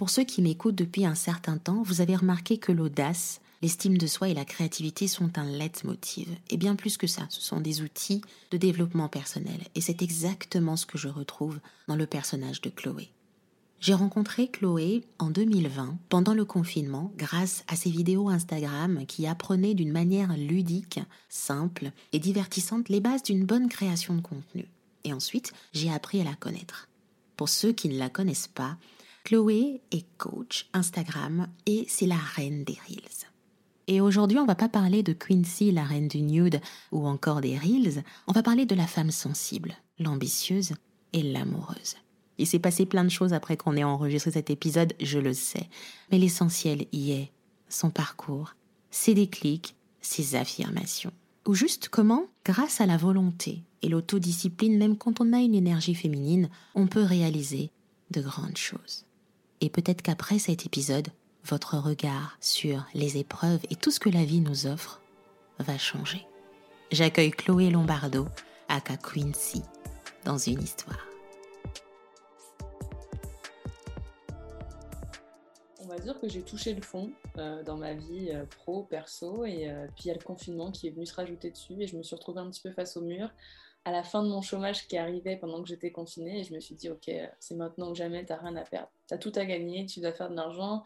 Pour ceux qui m'écoutent depuis un certain temps, vous avez remarqué que l'audace, l'estime de soi et la créativité sont un leitmotiv. Et bien plus que ça, ce sont des outils de développement personnel. Et c'est exactement ce que je retrouve dans le personnage de Chloé. J'ai rencontré Chloé en 2020 pendant le confinement grâce à ses vidéos Instagram qui apprenaient d'une manière ludique, simple et divertissante les bases d'une bonne création de contenu. Et ensuite, j'ai appris à la connaître. Pour ceux qui ne la connaissent pas, Chloé est coach Instagram et c'est la reine des Reels. Et aujourd'hui, on va pas parler de Quincy, la reine du nude, ou encore des Reels, on va parler de la femme sensible, l'ambitieuse et l'amoureuse. Il s'est passé plein de choses après qu'on ait enregistré cet épisode, je le sais. Mais l'essentiel y est son parcours, ses déclics, ses affirmations. Ou juste comment, grâce à la volonté et l'autodiscipline, même quand on a une énergie féminine, on peut réaliser de grandes choses. Et peut-être qu'après cet épisode, votre regard sur les épreuves et tout ce que la vie nous offre va changer. J'accueille Chloé Lombardo, aka Quincy, dans une histoire. dire que j'ai touché le fond euh, dans ma vie euh, pro, perso, et euh, puis il y a le confinement qui est venu se rajouter dessus, et je me suis retrouvée un petit peu face au mur à la fin de mon chômage qui arrivait pendant que j'étais confinée, et je me suis dit, ok, c'est maintenant ou jamais, t'as rien à perdre, t'as tout à gagner, tu dois faire de l'argent,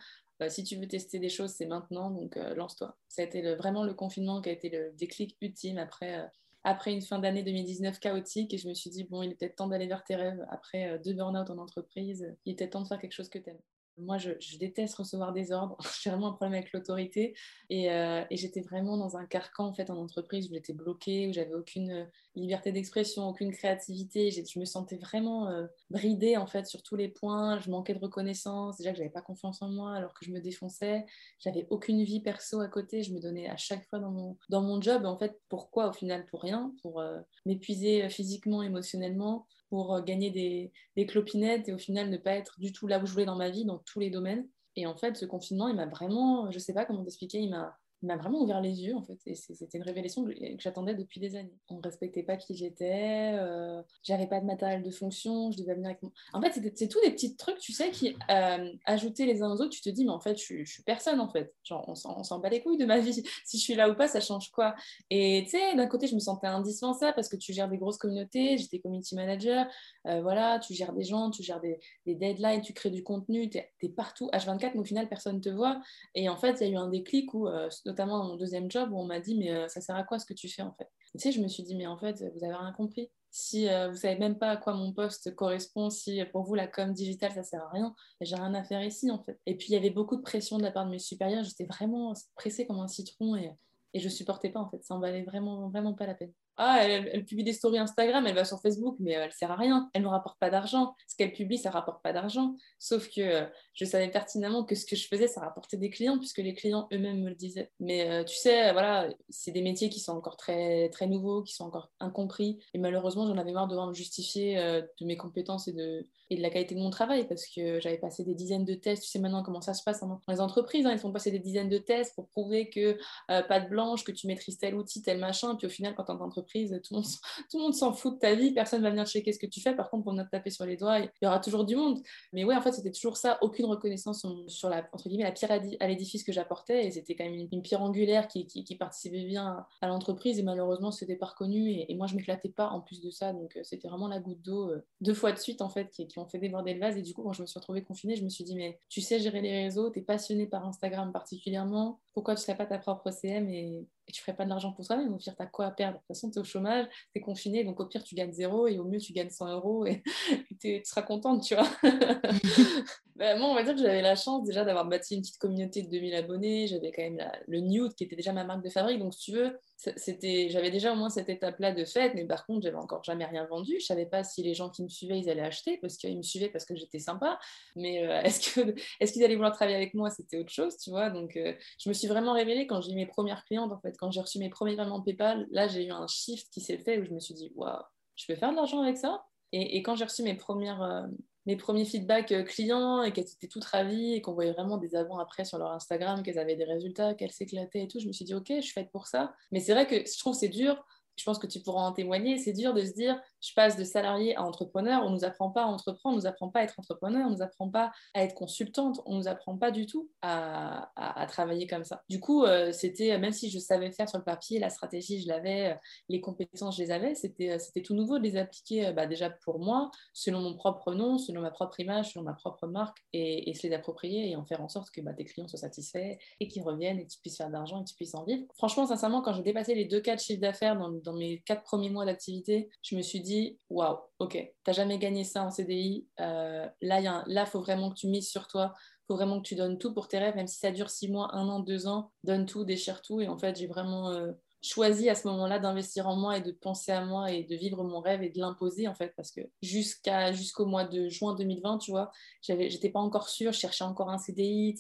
si tu veux tester des choses, c'est maintenant, donc lance-toi. Ça a été vraiment le confinement qui a été le déclic ultime après après une fin d'année 2019 chaotique et je me suis dit, bon, il est peut-être temps d'aller vers tes rêves. Après deux burn-out en entreprise, il était temps de faire quelque chose que tu aimes. Moi, je, déteste recevoir des ordres. J'ai vraiment un problème avec l'autorité. Euh, et, j'étais vraiment dans un carcan en fait en entreprise où j'étais bloquée, où j'avais aucune euh, liberté d'expression, aucune créativité. Je me sentais vraiment euh, bridée en fait sur tous les points. Je manquais de reconnaissance. Déjà que j'avais pas confiance en moi alors que je me défonçais. J'avais aucune vie perso à côté. Je me donnais à chaque fois dans mon, dans mon job. En fait, pourquoi au final Pour rien? Pour m'épuiser physiquement, émotionnellement pour euh, gagner des, des, clopinettes et au final ne pas être du tout là où je voulais dans ma vie, dans tous les domaines. Et en fait, ce confinement, il m'a vraiment, je sais pas comment t'expliquer, il m'a m'a vraiment ouvert les yeux en fait et c'était une révélation que, j'attendais depuis des années. On ne respectait pas qui j'étais, euh, j'avais pas de matériel de fonction, je devais venir avec mon... En fait, c'est tous des petits trucs, tu sais, qui euh, ajoutés les uns aux autres, tu te dis mais en fait, je, suis personne en fait. Genre, on s'en bat les couilles de ma vie. Si je suis là ou pas, ça change quoi? Et tu sais, d'un côté, je me sentais indispensable parce que tu gères des grosses communautés, j'étais community manager, euh, voilà, tu gères des gens, tu gères des, des deadlines, tu crées du contenu, tu es, partout H24, mais au final, personne ne te voit. Et en fait, il y a eu un déclic où euh, notamment dans mon deuxième job, où on m'a dit, mais euh, ça sert à quoi ce que tu fais en fait? Tu sais, je me suis dit, mais en fait, vous avez rien compris. Si euh, vous savez même pas à quoi mon poste correspond, si pour vous la com digitale ça sert à rien, j'ai rien à faire ici en fait. Et puis il y avait beaucoup de pression de la part de mes supérieurs, j'étais vraiment pressée comme un citron et, et je supportais pas en fait, ça en valait vraiment vraiment pas la peine. Ah, elle, publie des stories Instagram, elle va sur Facebook, mais elle sert à rien. Elle ne rapporte pas d'argent. Ce qu'elle publie, ça rapporte pas d'argent. Sauf que euh, je savais pertinemment que ce que je faisais, ça rapportait des clients, puisque les clients eux-mêmes me le disaient. Mais euh, tu sais, voilà, c'est des métiers qui sont encore très, très nouveaux, qui sont encore incompris. Et malheureusement, j'en avais marre de devoir me justifier euh, de mes compétences et de, et de la qualité de mon travail, parce que j'avais passé des dizaines de tests. Tu sais maintenant comment ça se passe dans les entreprises. Hein. ils font passer des dizaines de tests pour prouver que pas de blanche, que tu maîtrises tel outil, tel machin. Puis au final, quand tu tout le monde, s'en fout de ta vie, personne va venir checker ce que tu fais. Par contre, pour venir te taper sur les doigts, il y aura toujours du monde. Mais ouais, en fait, c'était toujours ça, aucune reconnaissance sur la, entre guillemets, la pierre à l'édifice que j'apportais. Et c'était quand même une, pierre angulaire qui, participait bien à l'entreprise. Et malheureusement, c'était pas reconnu. Et, moi, je m'éclatais pas en plus de ça. Donc, euh, c'était vraiment la goutte d'eau euh, deux fois de suite, en fait, qui, ont fait déborder le vase. Et du coup, quand je me suis retrouvée confinée, je me suis dit, mais tu sais gérer les réseaux, tu es passionné par Instagram particulièrement. Pourquoi tu ne serais pas ta propre CM et, et tu ferais pas de l'argent pour toi-même. Au pire, tu as quoi à perdre? De toute façon, tu es au chômage, tu confiné, donc au pire, tu gagnes zéro et au mieux, tu gagnes 100 euros et tu seras contente, tu vois. Ben, moi, on va dire que j'avais la chance déjà d'avoir bâti une petite communauté de 2000 abonnés. J'avais quand même le Nude qui était déjà ma marque de fabrique. Donc, si tu veux, c'était, j'avais déjà au moins cette étape-là de fête, mais par contre, j'avais encore jamais rien vendu. Je savais pas si les gens qui me suivaient, ils allaient acheter parce qu'ils me suivaient parce que j'étais sympa. Mais euh, est-ce, que, est-ce qu'ils allaient vouloir travailler avec moi? C'était autre chose, tu vois. Donc, euh, je me suis vraiment révélée quand j'ai eu mes premières clientes, en fait. Quand j'ai reçu mes premiers paiements PayPal, là, j'ai eu un shift qui s'est fait où je me suis dit, waouh, je peux faire de l'argent avec ça? Et, quand j'ai reçu mes premières, euh, mes premiers feedbacks euh, clients et qu'elles étaient toutes ravies et qu'on voyait vraiment des avant-après sur leur Instagram, qu'elles avaient des résultats, qu'elles s'éclataient et tout, je me suis dit, ok, je suis faite pour ça. Mais c'est vrai que je trouve c'est dur, je pense que tu pourras en témoigner, c'est dur de se dire, je passe de salarié à entrepreneur. On nous apprend pas à entreprendre, on nous apprend pas à être entrepreneur, on nous apprend pas à être consultante, on nous apprend pas du tout à, à, travailler comme ça. Du coup, euh, c'était même si je savais faire sur le papier, la stratégie, je l'avais, euh, les compétences, je les avais. C'était euh, tout nouveau de les appliquer bah, déjà pour moi, selon mon propre nom, selon ma propre image, selon ma propre marque, et, et se les approprier et en faire en sorte que bah, tes clients soient satisfaits et qu'ils reviennent et que tu puisses faire de l'argent et que tu puisses en vivre. Franchement, sincèrement, quand j'ai dépassé les deux cas de chiffre d'affaires dans, dans mes quatre premiers mois d'activité, je me suis dit, waouh, ok, t'as jamais gagné ça en CDI. Euh, là, il faut vraiment que tu mises sur toi. Faut vraiment que tu donnes tout pour tes rêves, même si ça dure six mois, un an, deux ans. Donne tout, déchire tout. Et en fait, j'ai vraiment euh, choisi à ce moment-là d'investir en moi et de penser à moi et de vivre mon rêve et de l'imposer en fait parce que jusqu'à jusqu'au mois de juin 2020 tu vois j'étais pas encore sûre je cherchais encore un CDI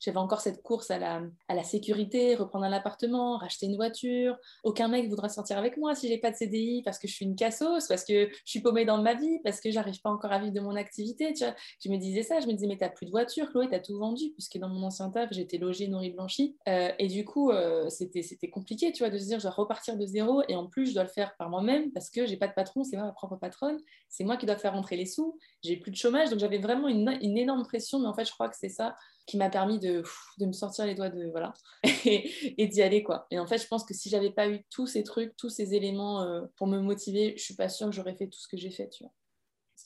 j'avais encore cette course à la, à la sécurité reprendre un appartement racheter une voiture. Aucun mec voudra sortir avec moi si j'ai pas de CDI parce que je suis une cassos parce que je suis paumée dans ma vie parce que j'arrive pas encore à vivre de mon activité tu vois. Je me disais ça je me disais mais t'as plus de voiture Chloé t'as tout vendu puisque dans mon ancien taf j'étais logée nourrie blanchie. Euh, et du coup euh, c'était c'était compliqué tu vois de je dois repartir de zéro et en plus, je dois le faire par moi-même parce que j'ai pas de patron, c'est moi ma propre patronne, c'est moi qui dois faire rentrer les sous, j'ai plus de chômage, donc j'avais vraiment une, énorme pression, mais en fait, je crois que c'est ça qui m'a permis de, me sortir les doigts de voilà et, d'y aller quoi. Et en fait, je pense que si j'avais pas eu tous ces trucs, tous ces éléments euh, pour me motiver, je suis pas sûre que j'aurais fait tout ce que j'ai fait, tu vois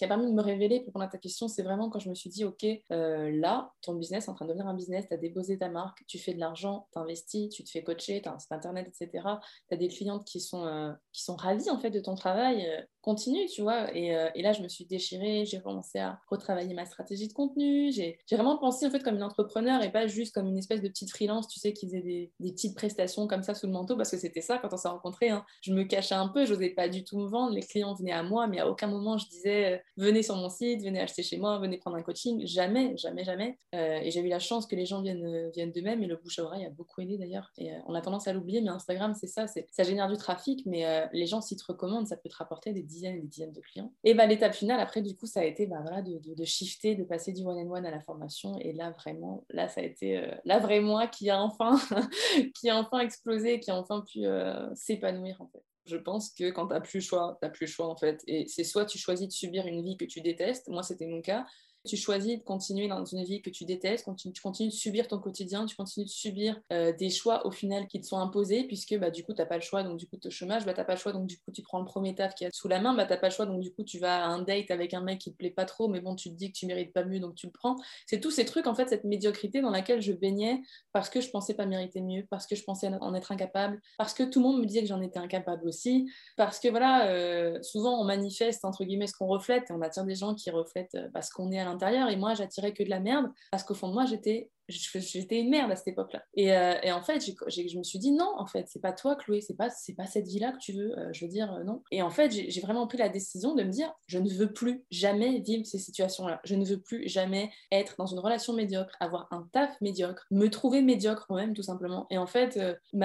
qui a permis de me révéler, pour répondre à ta question, c'est vraiment quand je me suis dit, OK, euh, là, ton business est en train de devenir un business, tu as déposé ta marque, tu fais de l'argent, tu investis, tu te fais coacher, tu internet, etc. Tu as des clientes qui sont, euh, qui sont ravies en fait de ton travail. Euh, continue, tu vois. Et, et, là, je me suis déchirée, j'ai commencé à retravailler ma stratégie de contenu. J'ai vraiment pensé en fait comme une entrepreneur et pas juste comme une espèce de petite freelance, tu sais, qui faisait des, petites prestations comme ça sous le manteau, parce que c'était ça quand on s'est rencontrés. Hein. Je me cachais un peu, je n'osais pas du tout me vendre. Les clients venaient à moi, mais à aucun moment je disais venez sur mon site, venez acheter chez moi, venez prendre un coaching. Jamais, jamais, jamais. Euh, et j'ai eu la chance que les gens viennent, euh, viennent d'eux-mêmes et le bouche à oreille a beaucoup aidé d'ailleurs. Et euh, on a tendance à l'oublier, mais Instagram, c'est ça, ça génère du trafic, mais les gens, s'ils te recommandent, ça peut te rapporter des dizaines et des dizaines de clients. Et bah, l'étape finale, après, du coup, ça a été bah, voilà, de, de, shifter, de passer du one-on-one à la formation. Et là, vraiment, là, ça a été la vraie moi qui a enfin, qui a enfin explosé, qui a enfin pu s'épanouir en fait. Je pense que quand tu n'as plus le choix, tu n'as plus le choix en fait. Et c'est soit tu choisis de subir une vie que tu détestes, moi c'était mon cas, tu choisis de continuer dans une vie que tu détestes, tu continues de subir ton quotidien, tu continues de subir euh, des choix au final qui te sont imposés, puisque bah, du coup, tu n'as pas le choix, donc du coup, tu es au chômage, bah, tu n'as pas le choix, donc du coup, tu prends le premier taf qui est sous la main, bah, tu n'as pas le choix, donc du coup, tu vas à un date avec un mec qui te plaît pas trop, mais bon, tu te dis que tu mérites pas mieux, donc tu le prends. C'est tous ces trucs, en fait, cette médiocrité dans laquelle je baignais parce que je pensais pas mériter mieux, parce que je pensais en être incapable, parce que tout le monde me disait que j'en étais incapable aussi, parce que voilà, euh, souvent on manifeste, entre guillemets, ce qu'on reflète, et on attire des gens qui reflètent euh, bah, ce qu'on est à l'intérieur, et moi, tirais que de la merde parce qu'au fond de moi, j'étais j'étais une merde à cette époque-là. Et, euh, et, en fait, je me suis dit non, en fait, c'est pas toi, Chloé, c'est pas, c'est pas cette vie-là que tu veux. Euh, je veux dire, euh, non. Et en fait, j'ai vraiment pris la décision de me dire, je ne veux plus jamais vivre ces situations-là. Je ne veux plus jamais être dans une relation médiocre, avoir un taf médiocre, me trouver médiocre moi-même, tout simplement. Et en fait,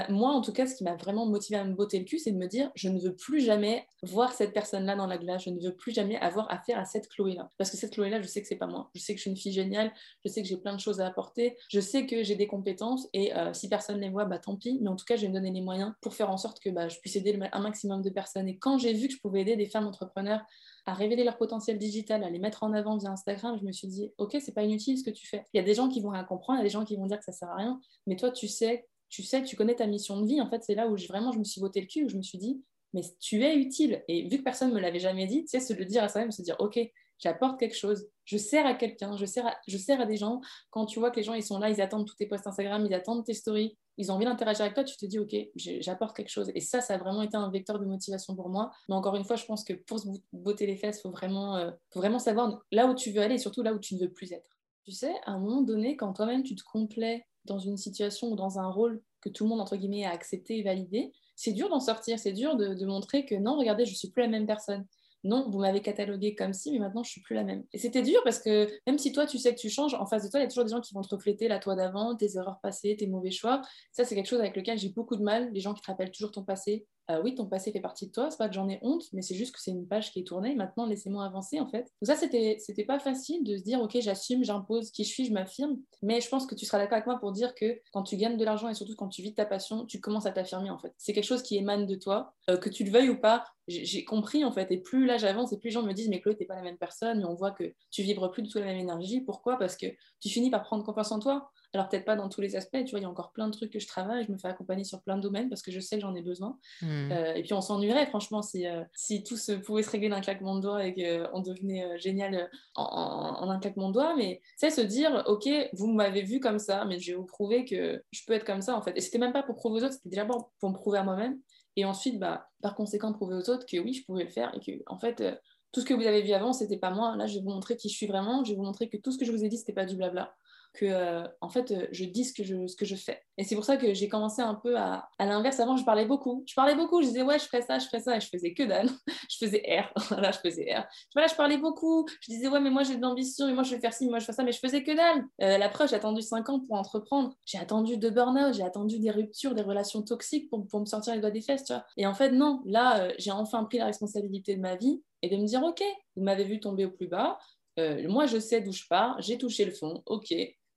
moi, en tout cas, ce qui m'a vraiment motivé à me botter le cul, c'est de me dire, je ne veux plus jamais voir cette personne-là dans la glace. Je ne veux plus jamais avoir affaire à cette Chloé-là. Parce que cette Chloé-là, je sais que c'est pas moi. Je sais que je suis une fille géniale. Je sais que j'ai plein de choses à apporter je sais que j'ai des compétences et euh, si personne ne les voit, bah, tant pis. Mais en tout cas, je vais me donner les moyens pour faire en sorte que bah, je puisse aider un maximum de personnes. Et quand j'ai vu que je pouvais aider des femmes entrepreneurs à révéler leur potentiel digital, à les mettre en avant via Instagram, je me suis dit, ok, c'est pas inutile ce que tu fais. Il y a des gens qui vont rien comprendre, il y a des gens qui vont dire que ça sert à rien, mais toi, tu sais, tu sais, tu connais ta mission de vie. En fait, c'est là où vraiment je me suis botté le cul, où je me suis dit, mais tu es utile. Et vu que personne ne me l'avait jamais dit, tu sais, se le dire à soi-même, se dire, ok, j'apporte quelque chose, je sers à quelqu'un, je sers à, je sers à des gens. Quand tu vois que les gens, ils sont là, ils attendent tous tes posts Instagram, ils attendent tes stories, ils ont envie d'interagir avec toi, tu te dis, OK, j'apporte quelque chose. Et ça, ça a vraiment été un vecteur de motivation pour moi. Mais encore une fois, je pense que pour se botter les fesses, il faut vraiment, euh, faut vraiment savoir là où tu veux aller et surtout là où tu ne veux plus être. Tu sais, à un moment donné, quand toi-même, tu te complais dans une situation ou dans un rôle que tout le monde, entre guillemets, a accepté et validé, c'est dur d'en sortir, c'est dur de, de montrer que non, regardez, je ne suis plus la même personne non, vous m'avez catalogué comme si, mais maintenant je suis plus la même. Et c'était dur parce que même si toi tu sais que tu changes, en face de toi, il y a toujours des gens qui vont te refléter la toi d'avant, tes erreurs passées, tes mauvais choix. Ça, c'est quelque chose avec lequel j'ai beaucoup de mal. Les gens qui te rappellent toujours ton passé, euh, oui, ton passé fait partie de toi, c'est pas que j'en ai honte, mais c'est juste que c'est une page qui est tournée. Maintenant, laissez-moi avancer en fait. Donc ça, c'était, c'était pas facile de se dire, ok, j'assume, j'impose qui je suis, je m'affirme. Mais je pense que tu seras d'accord avec moi pour dire que quand tu gagnes de l'argent et surtout quand tu vis ta passion, tu commences à t'affirmer en fait. C'est quelque chose qui émane de toi, euh, que tu le veuilles ou pas. J'ai compris en fait. Et plus là j'avance, et plus les gens me disent Mais Chloé, t'es pas la même personne, mais on voit que tu vibres plus du tout la même énergie. Pourquoi? Parce que tu finis par prendre confiance en toi. Alors peut-être pas dans tous les aspects, tu vois, il y a encore plein de trucs que je travaille, je me fais accompagner sur plein de domaines parce que je sais que j'en ai besoin. Hmm. Euh, et puis on s'ennuierait, franchement, si, euh, si tout se pouvait se régler d'un claquement de doigts et qu'on devenait euh, génial en, un claquement de doigts. Mais c'est se dire, ok, vous m'avez vu comme ça, mais je vais vous prouver que je peux être comme ça en fait. Et c'était même pas pour prouver aux autres, c'était déjà pour, pour me prouver à moi-même. Et ensuite, bah, par conséquent, prouver aux autres que oui, je pouvais le faire et que, en fait, tout ce que vous avez vu avant, c'était pas moi. Là, je vais vous montrer qui je suis vraiment. Je vais vous montrer que tout ce que je vous ai dit, c'était pas du blabla que euh, en fait euh, je dis ce que je, ce que je fais. Et c'est pour ça que j'ai commencé un peu à, à l'inverse. Avant, je parlais beaucoup. Je parlais beaucoup. Je disais ouais, je ferais ça, je ferais ça. Et je faisais que dalle. je faisais R. Là, je faisais R. Voilà, je parlais beaucoup. Je disais ouais, mais moi j'ai de l'ambition. Et moi je vais faire ci, moi je fais ça. Mais je faisais que dalle. Euh, la preuve, j'ai attendu 5 ans pour entreprendre. J'ai attendu deux burn-out. J'ai attendu des ruptures, des relations toxiques pour, pour me sortir les doigts des fesses. Tu vois. Et en fait, non. Là, j'ai enfin pris la responsabilité de ma vie et de me dire ok, vous m'avez vu tomber au plus bas. moi, je sais d'où je pars, j'ai touché le fond, ok,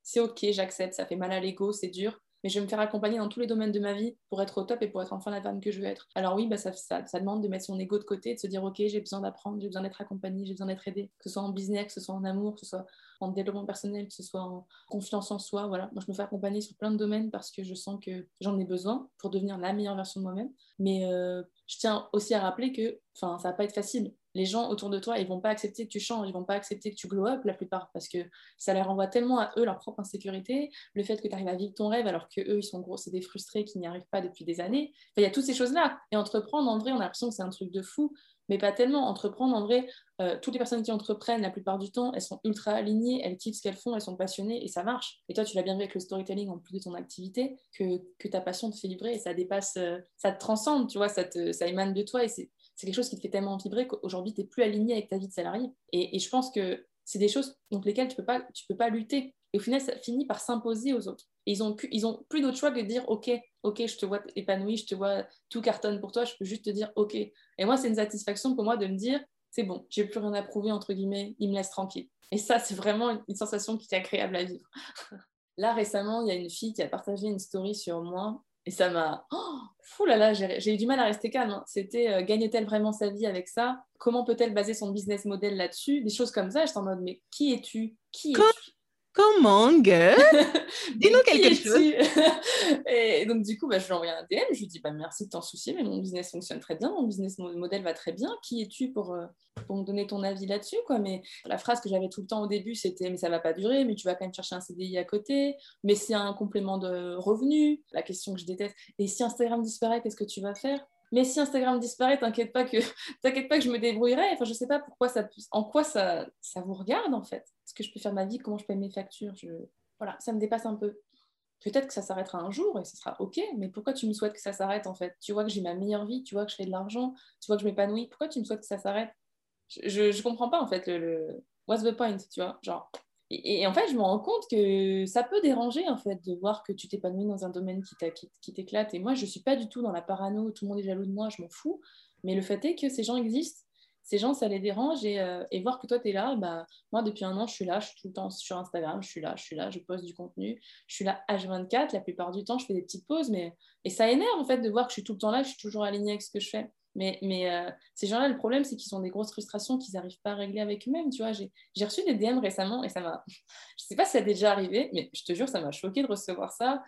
c'est ok, j'accepte, ça fait mal à l'ego, c'est dur, mais je vais me faire accompagner dans tous les domaines de ma vie pour être au top et pour être enfin la femme que je veux être. Alors oui, bah ça, demande de mettre son ego de côté, de se dire ok, j'ai besoin d'apprendre, j'ai besoin d'être accompagnée, j'ai besoin d'être aidée, que ce soit en business, que ce soit en amour, que ce soit en développement personnel, que ce soit en confiance en soi. Voilà, moi je me fais accompagner sur plein de domaines parce que je sens que j'en ai besoin pour devenir la meilleure version de moi-même. Mais euh, je tiens aussi à rappeler que ça va pas être facile les gens autour de toi, ils vont pas accepter que tu changes, ils vont pas accepter que tu glow up la plupart parce que ça leur renvoie tellement à eux leur propre insécurité, le fait que tu arrives à vivre ton rêve alors que eux ils sont gros, c'est des frustrés qui n'y arrivent pas depuis des années. il y a toutes ces choses-là. Et entreprendre, en vrai, on a l'impression que c'est un truc de fou, mais pas tellement. Entreprendre, en vrai, euh, toutes les personnes qui entreprennent, la plupart du temps, elles sont ultra alignées, elles kiffent ce qu'elles font, elles sont passionnées et ça marche. Et toi, tu l'as bien vu avec le storytelling en plus de ton activité, que, que ta passion te fait vibrer et ça dépasse, euh, ça te transcende, tu vois, ça, te, ça émane de toi et c'est c'est quelque chose qui te fait tellement vibrer qu'aujourd'hui, tu n'es plus aligné avec ta vie de salarié. Et, je pense que c'est des choses contre lesquelles tu ne peux, pas, peux pas lutter. Et au final, ça finit par s'imposer aux autres. Et ils plus, ils ont plus d'autre choix que de dire OK, OK, je te vois épanoui, je te vois tout cartonne pour toi, je peux juste te dire OK. Et moi, c'est une satisfaction pour moi de me dire c'est bon, j'ai plus rien à prouver, entre guillemets, il me laisse tranquille. Et ça, c'est vraiment une sensation qui est agréable à vivre. Là, récemment, il y a une fille qui a partagé une story sur moi et ça m'a. Oh, fou là là, j'ai eu du mal à rester calme. Hein. C'était euh, gagne-t-elle vraiment sa vie avec ça? Comment peut-elle baser son business model là-dessus? Des choses comme ça. J'étais en mode, mais qui es-tu? Qui es-tu? Comment, girl Dis-nous quelque chose. et donc, du coup, bah, je lui ai envoyé un DM. Je lui dis bah, merci de t'en soucier, mais mon business fonctionne très bien. Mon business model va très bien. Qui es-tu pour, euh, pour me donner ton avis là-dessus quoi? Mais la phrase que j'avais tout le temps au début, c'était mais ça va pas durer, mais tu vas quand même chercher un CDI à côté. Mais c'est un complément de revenu. La question que je déteste. Et si Instagram disparaît, qu'est-ce que tu vas faire? Mais si Instagram disparaît, t'inquiète pas que t'inquiète pas que je me débrouillerai. Enfin, je sais pas pourquoi ça, en quoi ça, ça vous regarde en fait. Que je peux faire ma vie Comment je paye mes factures. Voilà, ça me dépasse un peu. Peut-être que ça s'arrêtera un jour et ce sera ok. Mais pourquoi tu me souhaites que ça s'arrête en fait? Tu vois que j'ai ma meilleure vie, tu vois que je fais de l'argent, tu vois que je m'épanouis. Pourquoi tu me souhaites que ça s'arrête? Je, je, comprends pas en fait le, le, what's the point, tu vois? Genre, et, en fait, je me rends compte que ça peut déranger en fait de voir que tu t'épanouis dans un domaine qui t'éclate. Et moi, je suis pas du tout dans la parano, tout le monde est jaloux de moi, je m'en fous. Mais le fait est que ces gens existent. Ces gens, ça les dérange. Et, euh, voir que toi, tu es là, bah, moi, depuis un an, je suis là, je suis tout le temps sur Instagram, je suis là, je suis là, je poste du contenu. Je suis là H24. La plupart du temps, je fais des petites pauses. Mais... Et ça énerve en fait de voir que je suis tout le temps là, je suis toujours alignée avec ce que je fais. Mais, mais euh, ces gens-là, le problème, c'est qu'ils ont des grosses frustrations qu'ils n'arrivent pas à régler avec eux-mêmes. Tu vois, j'ai reçu des DM récemment et ça m'a. je sais pas si ça t'est déjà arrivé, mais je te jure, ça m'a choqué de recevoir ça.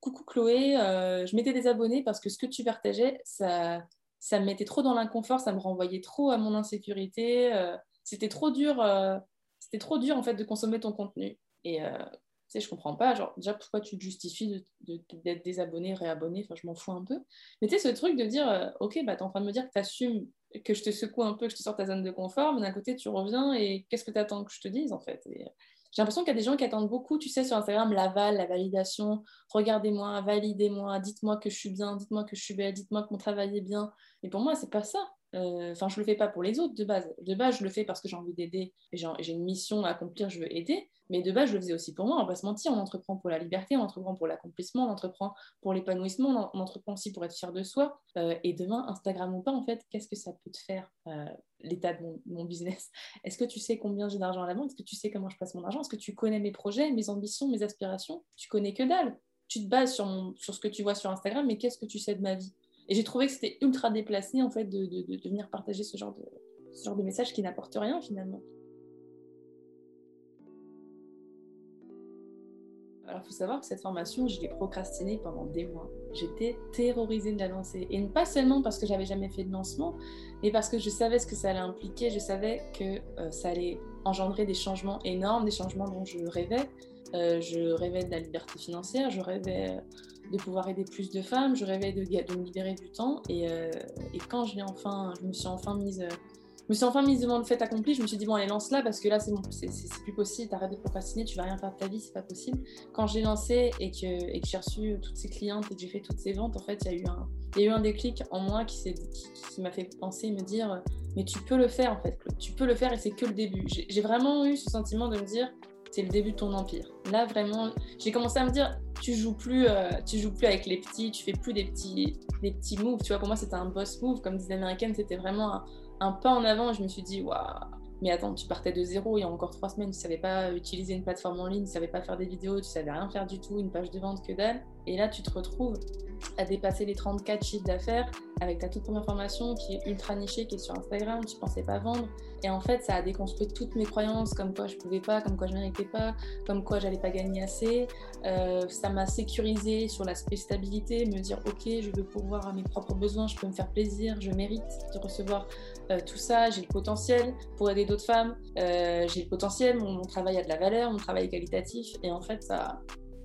Coucou Chloé, euh, je m'étais désabonnée parce que ce que tu partageais, ça, ça me mettait trop dans l'inconfort, ça me renvoyait trop à mon insécurité. Euh, c'était trop dur. c'était trop dur en fait de consommer ton contenu. Et sais, je comprends pas, genre, déjà, pourquoi tu te justifies d'être désabonné, réabonné, enfin, je m'en fous un peu. Mais tu sais, ce truc de dire, euh, ok, bah, tu es en train de me dire que tu assumes, que je te secoue un peu, que je te sors ta zone de confort, mais d'un côté, tu reviens et qu'est-ce que tu attends que je te dise, en fait? Euh, J'ai l'impression qu'il y a des gens qui attendent beaucoup, tu sais, sur Instagram, l'aval, la validation, regardez-moi, validez-moi, dites-moi que je suis bien, dites-moi que je suis belle, dites-moi que mon travail est bien. Et pour moi, c'est pas ça. Euh, enfin, je le fais pas pour les autres de base. De base, je le fais parce que j'ai envie d'aider j'ai une mission à accomplir, je veux aider. Mais de base, je le faisais aussi pour moi. On va se mentir, on entreprend pour la liberté, on entreprend pour l'accomplissement, on entreprend pour l'épanouissement, on entreprend aussi pour être fier de soi. Euh, et demain, Instagram ou pas, en fait, qu'est-ce que ça peut te faire, euh, l'état de mon, business? Est-ce que tu sais combien j'ai d'argent à la banque? Est-ce que tu sais comment je passe mon argent? Est-ce que tu connais mes projets, mes ambitions, mes aspirations? Tu connais que dalle. Tu te bases sur ce que tu vois sur Instagram, mais qu'est-ce que tu sais de ma vie? Et j'ai trouvé que c'était ultra déplacé en fait de, venir partager ce genre de, ce genre de message qui n'apporte rien finalement. Alors, il faut savoir que cette formation, je l'ai procrastinée pendant des mois. J'étais terrorisée de la lancer. Et pas seulement parce que j'avais jamais fait de lancement, mais parce que je savais ce que ça allait impliquer. Je savais que euh, ça allait engendrer des changements énormes, des changements dont je rêvais. Euh, je rêvais de la liberté financière, je rêvais de pouvoir aider plus de femmes, je rêvais de, me libérer du temps. Et, euh, quand je, me suis enfin mise je me suis enfin mise devant le fait accompli. Je me suis dit, bon, allez, lance-la parce que là, c'est plus possible. T'arrêtes de procrastiner, tu vas rien faire de ta vie, c'est pas possible. Quand j'ai lancé et que, et que j'ai reçu toutes ces clientes et que j'ai fait toutes ces ventes, en fait, il y, a eu un, déclic en moi qui m'a fait penser, me dire, mais tu peux le faire, en fait, Claude. Tu peux le faire et c'est que le début. J'ai vraiment eu ce sentiment de me dire, c'est le début de ton empire. Là, vraiment, j'ai commencé à me dire, tu joues plus, euh, tu joues plus avec les petits, tu fais plus des petits, des petits moves. Tu vois, pour moi, c'était un boss move. Comme disait l'américaine, c'était vraiment un un pas en avant. Je me suis dit, waouh, mais attends, tu partais de zéro il y a encore trois semaines, tu savais pas utiliser une plateforme en ligne, tu savais pas faire des vidéos, tu savais rien faire du tout, une page de vente que dalle. Et là, tu te retrouves à dépasser les 34 chiffres d'affaires avec ta toute première formation qui est ultra nichée, qui est sur Instagram, tu pensais pas vendre. Et en fait, ça a déconstruit toutes mes croyances, comme quoi je pouvais pas, comme quoi je méritais pas, comme quoi j'allais pas gagner assez. Euh, ça m'a sécurisé sur l'aspect stabilité, me dire ok, je veux pouvoir à mes propres besoins, je peux me faire plaisir, je mérite de recevoir euh, tout ça, j'ai le potentiel pour aider d'autres femmes, euh, j'ai le potentiel, mon, mon, travail a de la valeur, mon travail est qualitatif. Et en fait, ça,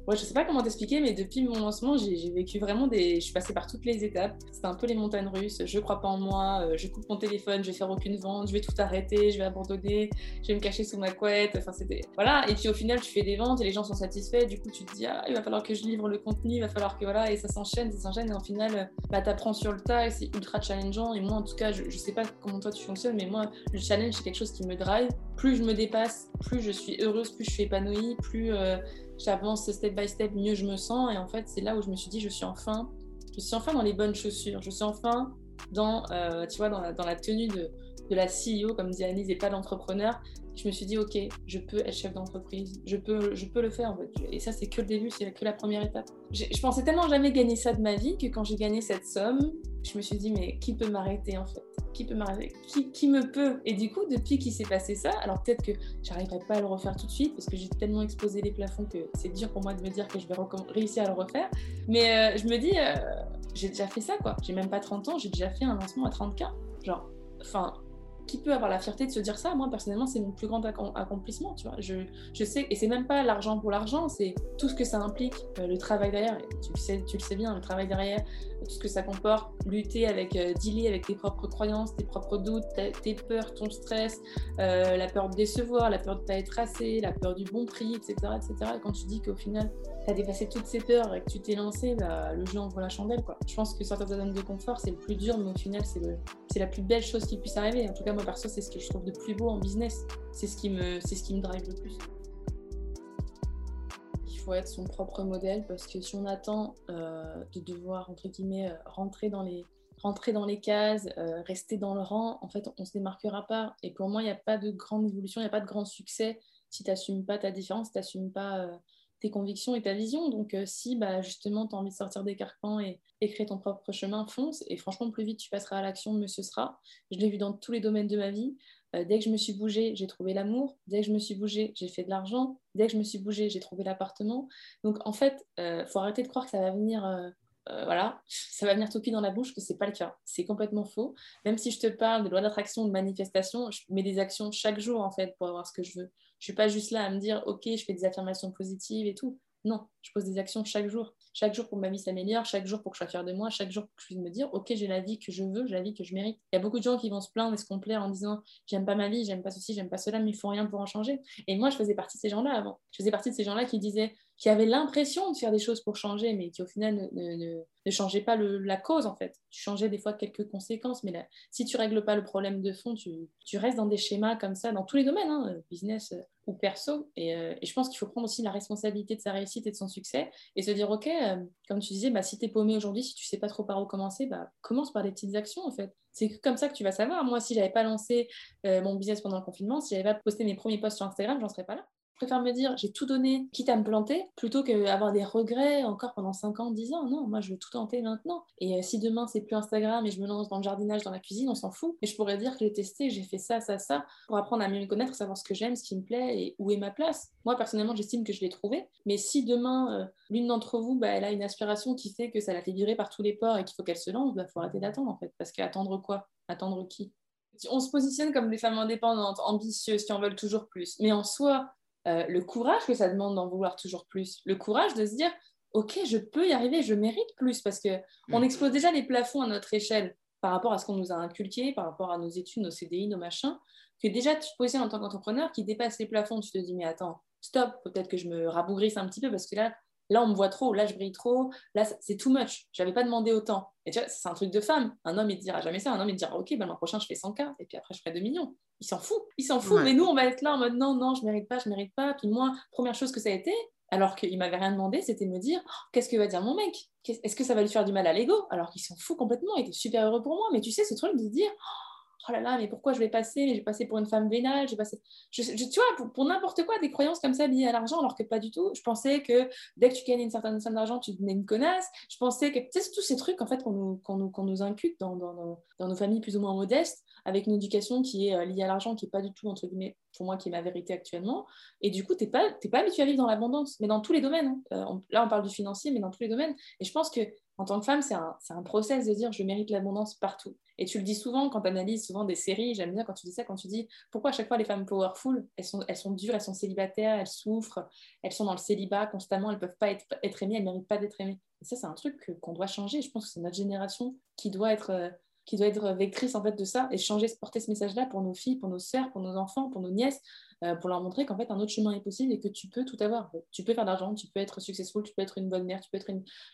Ouais, je sais pas comment t'expliquer, mais depuis mon lancement, j'ai vécu vraiment des. Je suis passée par toutes les étapes. C'était un peu les montagnes russes. Je crois pas en moi, euh, je coupe mon téléphone, je vais faire aucune vente, je vais tout arrêter, je vais abandonner, je vais me cacher sous ma couette. Enfin, c'était. Voilà. Et puis au final, tu fais des ventes et les gens sont satisfaits. Du coup, tu te dis, ah, il va falloir que je livre le contenu, il va falloir que voilà. Et ça s'enchaîne, ça s'enchaîne. Et au final, bah, t'apprends sur le tas et c'est ultra challengeant. Et moi, en tout cas, je, je sais pas comment toi tu fonctionnes, mais moi, le challenge, c'est quelque chose qui me drive. Plus je me dépasse, plus je suis heureuse, plus je suis épanouie, plus. Euh, j'avance step by step, mieux je me sens. Et en fait, c'est là où je me suis dit, je suis enfin, je suis enfin dans les bonnes chaussures. Je suis enfin dans, euh, tu vois, dans la, tenue de, la CEO, comme dit Anise, et pas d'entrepreneur. Je me suis dit, ok, je peux être chef d'entreprise, je peux, je peux le faire. Et ça, c'est que le début, c'est que la première étape. Je pensais tellement jamais gagner ça de ma vie que quand j'ai gagné cette somme, je me suis dit, mais qui peut m'arrêter en fait? Qui peut m'arriver qui, qui, me peut? Et du coup, depuis qu'il s'est passé ça, alors peut-être que j'arriverai pas à le refaire tout de suite parce que j'ai tellement exposé les plafonds que c'est dur pour moi de me dire que je vais réussir à le refaire. Mais euh, je me dis, euh, j'ai déjà fait ça quoi. J'ai même pas 30 ans, j'ai déjà fait un lancement à 30K. Genre, enfin, qui peut avoir la fierté de se dire ça? Moi, personnellement, c'est mon plus grand accomplissement, tu vois. Je, je sais, et c'est même pas l'argent pour l'argent, c'est tout ce que ça implique, euh, le travail derrière. Tu le, sais, tu le sais bien, le travail derrière, tout ce que ça comporte, lutter avec, euh, dealer avec tes propres croyances, tes propres doutes, tes peurs, ton stress, euh, la peur de décevoir, la peur de pas être assez, la peur du bon prix, etc. etc. Et quand tu dis qu'au final, tu as dépassé toutes ces peurs et que tu t'es lancé, bah, le jeu envoie la chandelle. Quoi. Je pense que sortir de ta zone de confort, c'est le plus dur, mais au final, c'est la plus belle chose qui puisse arriver. En tout cas, moi, perso, c'est ce que je trouve de plus beau en business. C'est ce, qui me, ce qui me drive le plus. Il faut être son propre modèle parce que si on attend euh, de devoir, entre guillemets, euh, rentrer dans les, rentrer dans les cases, euh, rester dans le rang, en fait, on ne se démarquera pas. Et pour moi, il n'y a pas de grande évolution, il n'y a pas de grand succès si tu n'assumes pas ta différence, si tu n'assumes pas tes convictions et ta vision. Donc, euh, si bah, justement tu as envie de sortir des carcans et, créer ton propre chemin, fonce. Et franchement, plus vite tu passeras à l'action, mieux ce sera. Je l'ai vu dans tous les domaines de ma vie. Euh, dès que je me suis bougée, j'ai trouvé l'amour. Dès que je me suis bougée, j'ai fait de l'argent. Dès que je me suis bougée, j'ai trouvé l'appartement. Donc, en fait, il euh, faut arrêter de croire que ça va venir. voilà, ça va venir tout dans la bouche, que c'est pas le cas. C'est complètement faux. Même si je te parle de loi d'attraction, de manifestation, je mets des actions chaque jour en fait pour avoir ce que je veux. Je suis pas juste là à me dire, ok, je fais des affirmations positives et tout. Non, je pose des actions chaque jour. Chaque jour pour que ma vie s'améliore, chaque jour pour que je sois fière de moi, chaque jour pour que je puisse me dire, ok, j'ai la vie que je veux, j'ai la vie que je mérite. Il y a beaucoup de gens qui vont se plaindre et se complaire en disant, j'aime pas ma vie, j'aime pas ceci, j'aime pas cela, mais ils font rien pour en changer. Et moi, je faisais partie de ces gens-là avant. Je faisais partie de ces gens-là qui disaient, qui avaient l'impression de faire des choses pour changer, mais qui au final ne, ne, changeaient pas la cause en fait. Tu changeais des fois quelques conséquences, mais si tu règles pas le problème de fond, tu, restes dans des schémas comme ça, dans tous les domaines, hein, business ou perso. Euh, et, je pense qu'il faut prendre aussi la responsabilité de sa réussite et de son succès et se dire, ok, euh, comme tu disais, bah, si tu es paumé aujourd'hui, si tu sais pas trop par où commencer, bah, commence par des petites actions en fait. C'est comme ça que tu vas savoir. Moi, si j'avais pas lancé euh, mon business pendant le confinement, si j'avais pas posté mes premiers posts sur Instagram, j'en serais pas là. Préfère me dire j'ai tout donné, quitte à me planter, plutôt qu'avoir des regrets encore pendant 5 ans, 10 ans. Non, moi je veux tout tenter maintenant. Et euh, si demain c'est plus Instagram et je me lance dans le jardinage, dans la cuisine, on s'en fout. Mais je pourrais dire que j'ai testé, j'ai fait ça, ça, ça, pour apprendre à mieux me connaître, savoir ce que j'aime, ce qui me plaît et où est ma place. Moi personnellement, j'estime que je l'ai trouvé. Mais si demain, euh, l'une d'entre vous, bah, elle a une aspiration qui fait que ça la fait virer par tous les ports et qu'il faut qu'elle se lance, il bah, faut arrêter d'attendre en fait. Parce qu'attendre quoi? Attendre qui? On se positionne comme des femmes indépendantes, ambitieuses, qui en veulent toujours plus. Mais en soi, euh, le courage que ça demande d'en vouloir toujours plus, le courage de se dire, ok, je peux y arriver, je mérite plus, parce que on mm. explose déjà les plafonds à notre échelle par rapport à ce qu'on nous a inculqué, par rapport à nos études, nos CDI, nos machins, que déjà tu te en tant qu'entrepreneur qui dépasse les plafonds, tu te dis, mais attends, stop, peut-être que je me rabougrisse un petit peu, parce que là, Là, on me voit trop, là, je brille trop, là, c'est too much. Je n'avais pas demandé autant. Et tu vois, c'est un truc de femme. Un homme, il te dira jamais ça. Un homme, il te dira, OK, ben, l'an prochain, je fais 100K, et puis après, je ferai 2 millions. Il s'en fout. Il s'en fout. Mais nous, on va être là en mode, non, non, je mérite pas, je mérite pas. Puis moi, première chose que ça a été, alors qu'il m'avait rien demandé, c'était me dire, oh, qu'est-ce que va dire mon mec? Est-ce que ça va lui faire du mal à l'ego? Alors qu'il s'en fout complètement, il était super heureux pour moi. Mais tu sais, ce truc de dire, oh, oh là là, mais pourquoi je vais passer? J'ai passé pour une femme vénale, j'ai passé. tu vois, pour, n'importe quoi, des croyances comme ça liées à l'argent, alors que pas du tout. Je pensais que dès que tu gagnais une certaine somme d'argent, tu devenais une connasse. Je pensais que. Tu sais, tous ces trucs, en fait, qu'on nous, qu'on nous, nous dans, dans, dans, nos familles plus ou moins modestes, avec une éducation qui est euh, liée à l'argent, qui n'est pas du tout, entre guillemets, pour moi, qui est ma vérité actuellement. Et du coup, tu n'es pas, pas habitué à vivre dans l'abondance, mais dans tous les domaines. Hein. Euh, là, on parle du financier, mais dans tous les domaines. Et je pense que en tant que femme, c'est un, un, process de dire je mérite l'abondance partout. Et tu le dis souvent quand tu analyses souvent des séries, j'aime bien quand tu dis ça, quand tu dis pourquoi à chaque fois les femmes powerful, elles sont, elles sont dures, elles sont célibataires, elles souffrent, elles sont dans le célibat constamment, elles ne peuvent pas être, être aimées, elles ne méritent pas d'être aimées. Et ça, c'est un truc qu'on doit changer. Je pense que c'est notre génération qui doit être... Qui doit être vectrice en fait de ça et changer, porter ce message-là pour nos filles, pour nos sœurs, pour nos enfants, pour nos nièces, euh, pour leur montrer qu'en fait un autre chemin est possible et que tu peux tout avoir. Tu peux faire de l'argent, tu peux être successful, tu peux être une bonne mère, tu peux être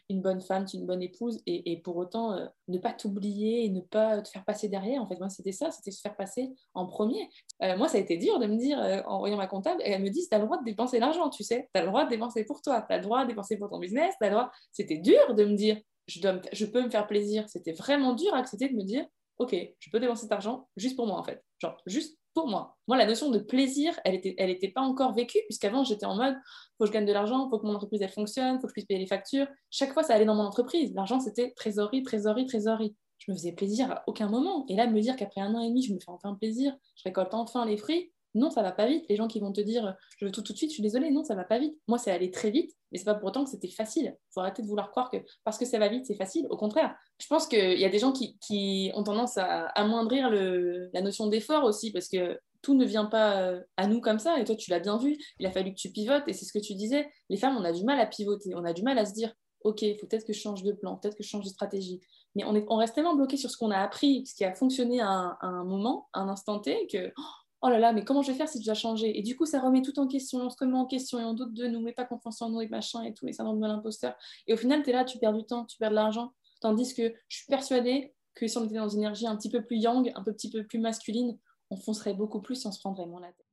une, bonne femme, une bonne épouse et, pour autant euh, ne pas t'oublier et ne pas te faire passer derrière. En fait, moi c'était ça, c'était se faire passer en premier. Euh, moi ça a été dur de me dire en voyant ma comptable, elle me dit tu as le droit de dépenser l'argent, tu sais, tu as le droit de dépenser pour toi, tu as le droit de dépenser pour ton business, as le droit. C'était dur de me dire je, peux me faire plaisir. C'était vraiment dur à accepter de me dire ok, je peux dépenser cet argent juste pour moi en fait. Genre, juste pour moi. Moi, la notion de plaisir, elle n'était elle était pas encore vécue, puisqu'avant, j'étais en mode, faut que je gagne de l'argent, faut que mon entreprise, elle fonctionne, faut que je puisse payer les factures. Chaque fois, ça allait dans mon entreprise. L'argent, c'était trésorerie, trésorerie, trésorerie. Je me faisais plaisir à aucun moment. Et là, me dire qu'après un an et demi, je me fais enfin plaisir, je récolte enfin les fruits, non, ça va pas vite. Les gens qui vont te dire je veux tout tout de suite, je suis désolée, non, ça va pas vite. Moi, c'est allé très vite, mais c'est pas pour autant que c'était facile. Il faut arrêter de vouloir croire que parce que ça va vite, c'est facile. Au contraire, je pense qu'il y a des gens qui, ont tendance à amoindrir la notion d'effort aussi, parce que tout ne vient pas euh, à nous comme ça. Et toi, tu l'as bien vu, il a fallu que tu pivotes, et c'est ce que tu disais. Les femmes, on a du mal à pivoter, on a du mal à se dire ok, il faut peut-être que je change de plan, peut-être que je change de stratégie. Mais on, est, on reste tellement bloqué sur ce qu'on a appris, ce qui a fonctionné à un, à un moment, à un instant T, que oh là là, mais comment je vais faire si je dois changer Et du coup, ça remet tout en question, on se remet en question et on doute de nous, mais pas confiance en nous et machin et tout, les syndromes de l'imposteur. Et au final, tu es là, tu perds du temps, tu perds de l'argent. Tandis que je suis persuadée que si on était dans une énergie un petit peu plus yang, un petit peu plus masculine, on foncerait beaucoup plus et on se prendrait moins la tête.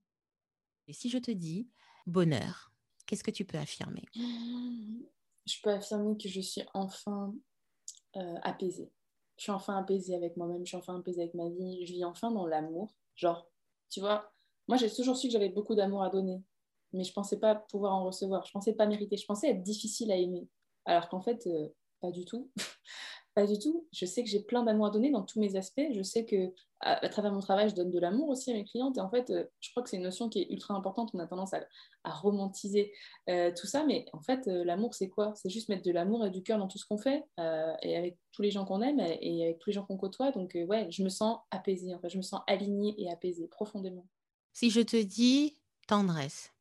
Et si je te dis bonheur, qu'est-ce que tu peux affirmer? Je peux affirmer que je suis enfin euh, apaisée. Je suis enfin apaisée avec moi-même, je suis enfin apaisée avec ma vie, je vis enfin dans l'amour. Genre, tu vois, moi, j'ai toujours su que j'avais beaucoup d'amour à donner, mais je pensais pas pouvoir en recevoir. Je pensais pas mériter. Je pensais être difficile à aimer. Alors qu'en fait, euh, pas du tout. pas du tout. Je sais que j'ai plein d'amour à donner dans tous mes aspects. Je sais que à, travers mon travail, je donne de l'amour aussi à mes clientes. Et en fait, euh, je crois que c'est une notion qui est ultra importante. On a tendance à, romantiser euh, tout ça, mais en fait, l'amour, c'est quoi? C'est juste mettre de l'amour et du cœur dans tout ce qu'on fait, et avec tous les gens qu'on aime, et, avec tous les gens qu'on côtoie. Donc, ouais, je me sens apaisée. En fait, je me sens alignée et apaisée profondément. Si je te dis tendresse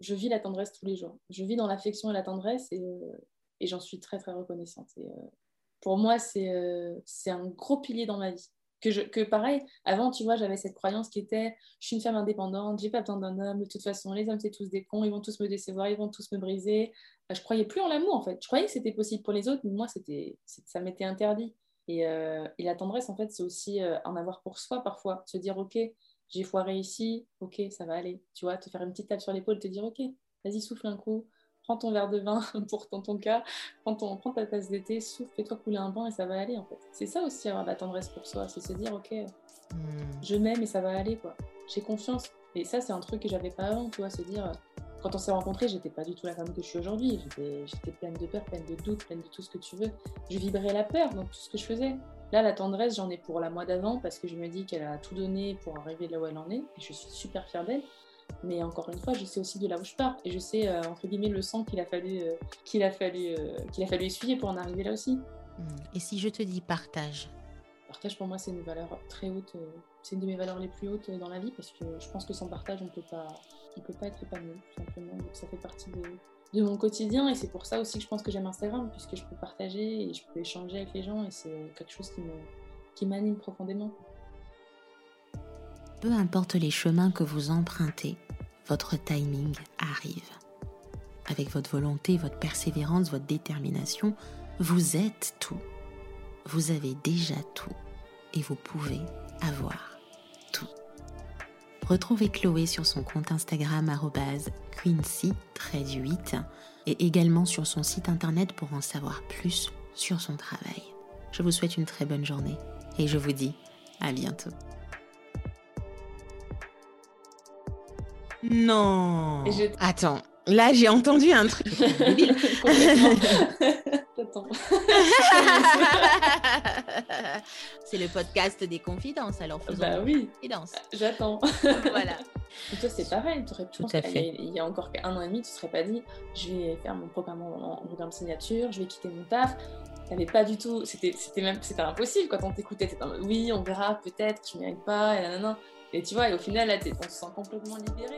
Je vis la tendresse tous les jours. Je vis dans l'affection et la tendresse et, euh, j'en suis très très reconnaissante. Et, euh, pour moi, euh, c'est un gros pilier dans ma vie. Que, je, que pareil, avant, tu vois, j'avais cette croyance qui était je suis une femme indépendante, j'ai pas besoin d'un homme, de toute façon, les hommes, c'est tous des cons, ils vont tous me décevoir, ils vont tous me briser. Je croyais plus en l'amour, en fait. Je croyais que c'était possible pour les autres, mais moi, c'était ça m'était interdit. Et, et, la tendresse, en fait, c'est aussi en avoir pour soi parfois. Se dire, OK, j'ai foiré ici, ok, ça va aller. Tu vois, te faire une petite tape sur l'épaule, te dire, ok, vas-y, souffle un coup, prends ton verre de vin pour ton, ton cas, prends, ton, prends ta tasse d'été, souffle, fais-toi couler un bain et ça va aller en fait. C'est ça aussi avoir la tendresse pour soi, c'est se dire, ok, hmm. je m'aime et ça va aller quoi. J'ai confiance. Et ça, c'est un truc que j'avais pas avant, tu vois, se dire, quand on s'est rencontrés, j'étais pas du tout la femme que je suis aujourd'hui. J'étais pleine de peur, pleine de doute, pleine de tout ce que tu veux. Je vibrais la peur dans tout ce que je faisais. Là, la tendresse, j'en ai pour la mois d'avant parce que je me dis qu'elle a tout donné pour arriver là où elle en est. Et je suis super fière d'elle. Mais encore une fois, je sais aussi de là où je pars. Et je sais, euh, entre guillemets, le sang qu'il a fallu, euh, qu'il a, fallu, euh, qu'il a fallu essuyer pour en arriver là aussi. Hmm. Et si je te dis partage Partage, pour moi, c'est une valeur très haute. c'est une de mes valeurs les plus hautes dans la vie parce que je pense que sans partage, on ne peut pas, on peut pas être épanoui, tout simplement. Donc ça fait partie de, de mon quotidien et c'est pour ça aussi que je pense que j'aime Instagram puisque je peux partager et je peux échanger avec les gens et c'est quelque chose qui me qui m'anime profondément. Peu importe les chemins que vous empruntez, votre timing arrive. Avec votre volonté, votre persévérance, votre détermination, vous êtes tout. Vous avez déjà tout et vous pouvez avoir tout. Retrouvez Chloé sur son compte Instagram quincy-8 et également sur son site internet pour en savoir plus sur son travail. Je vous souhaite une très bonne journée et je vous dis à bientôt. Non. Attends, là j'ai entendu un truc. C'est le podcast des confidences, alors faisons bah oui, J'attends. voilà. Et toi, c'est pareil. Tout à fait. Il y a encore un an et demi, tu ne serais pas dit je vais faire mon programme en programme signature, je vais quitter mon taf. T'avais pas du tout. C'était même c'était impossible quand on t'écoutait. oui, on verra, peut-être, je n'y arrive pas, et Et tu vois, au final, là, on se sent complètement libéré.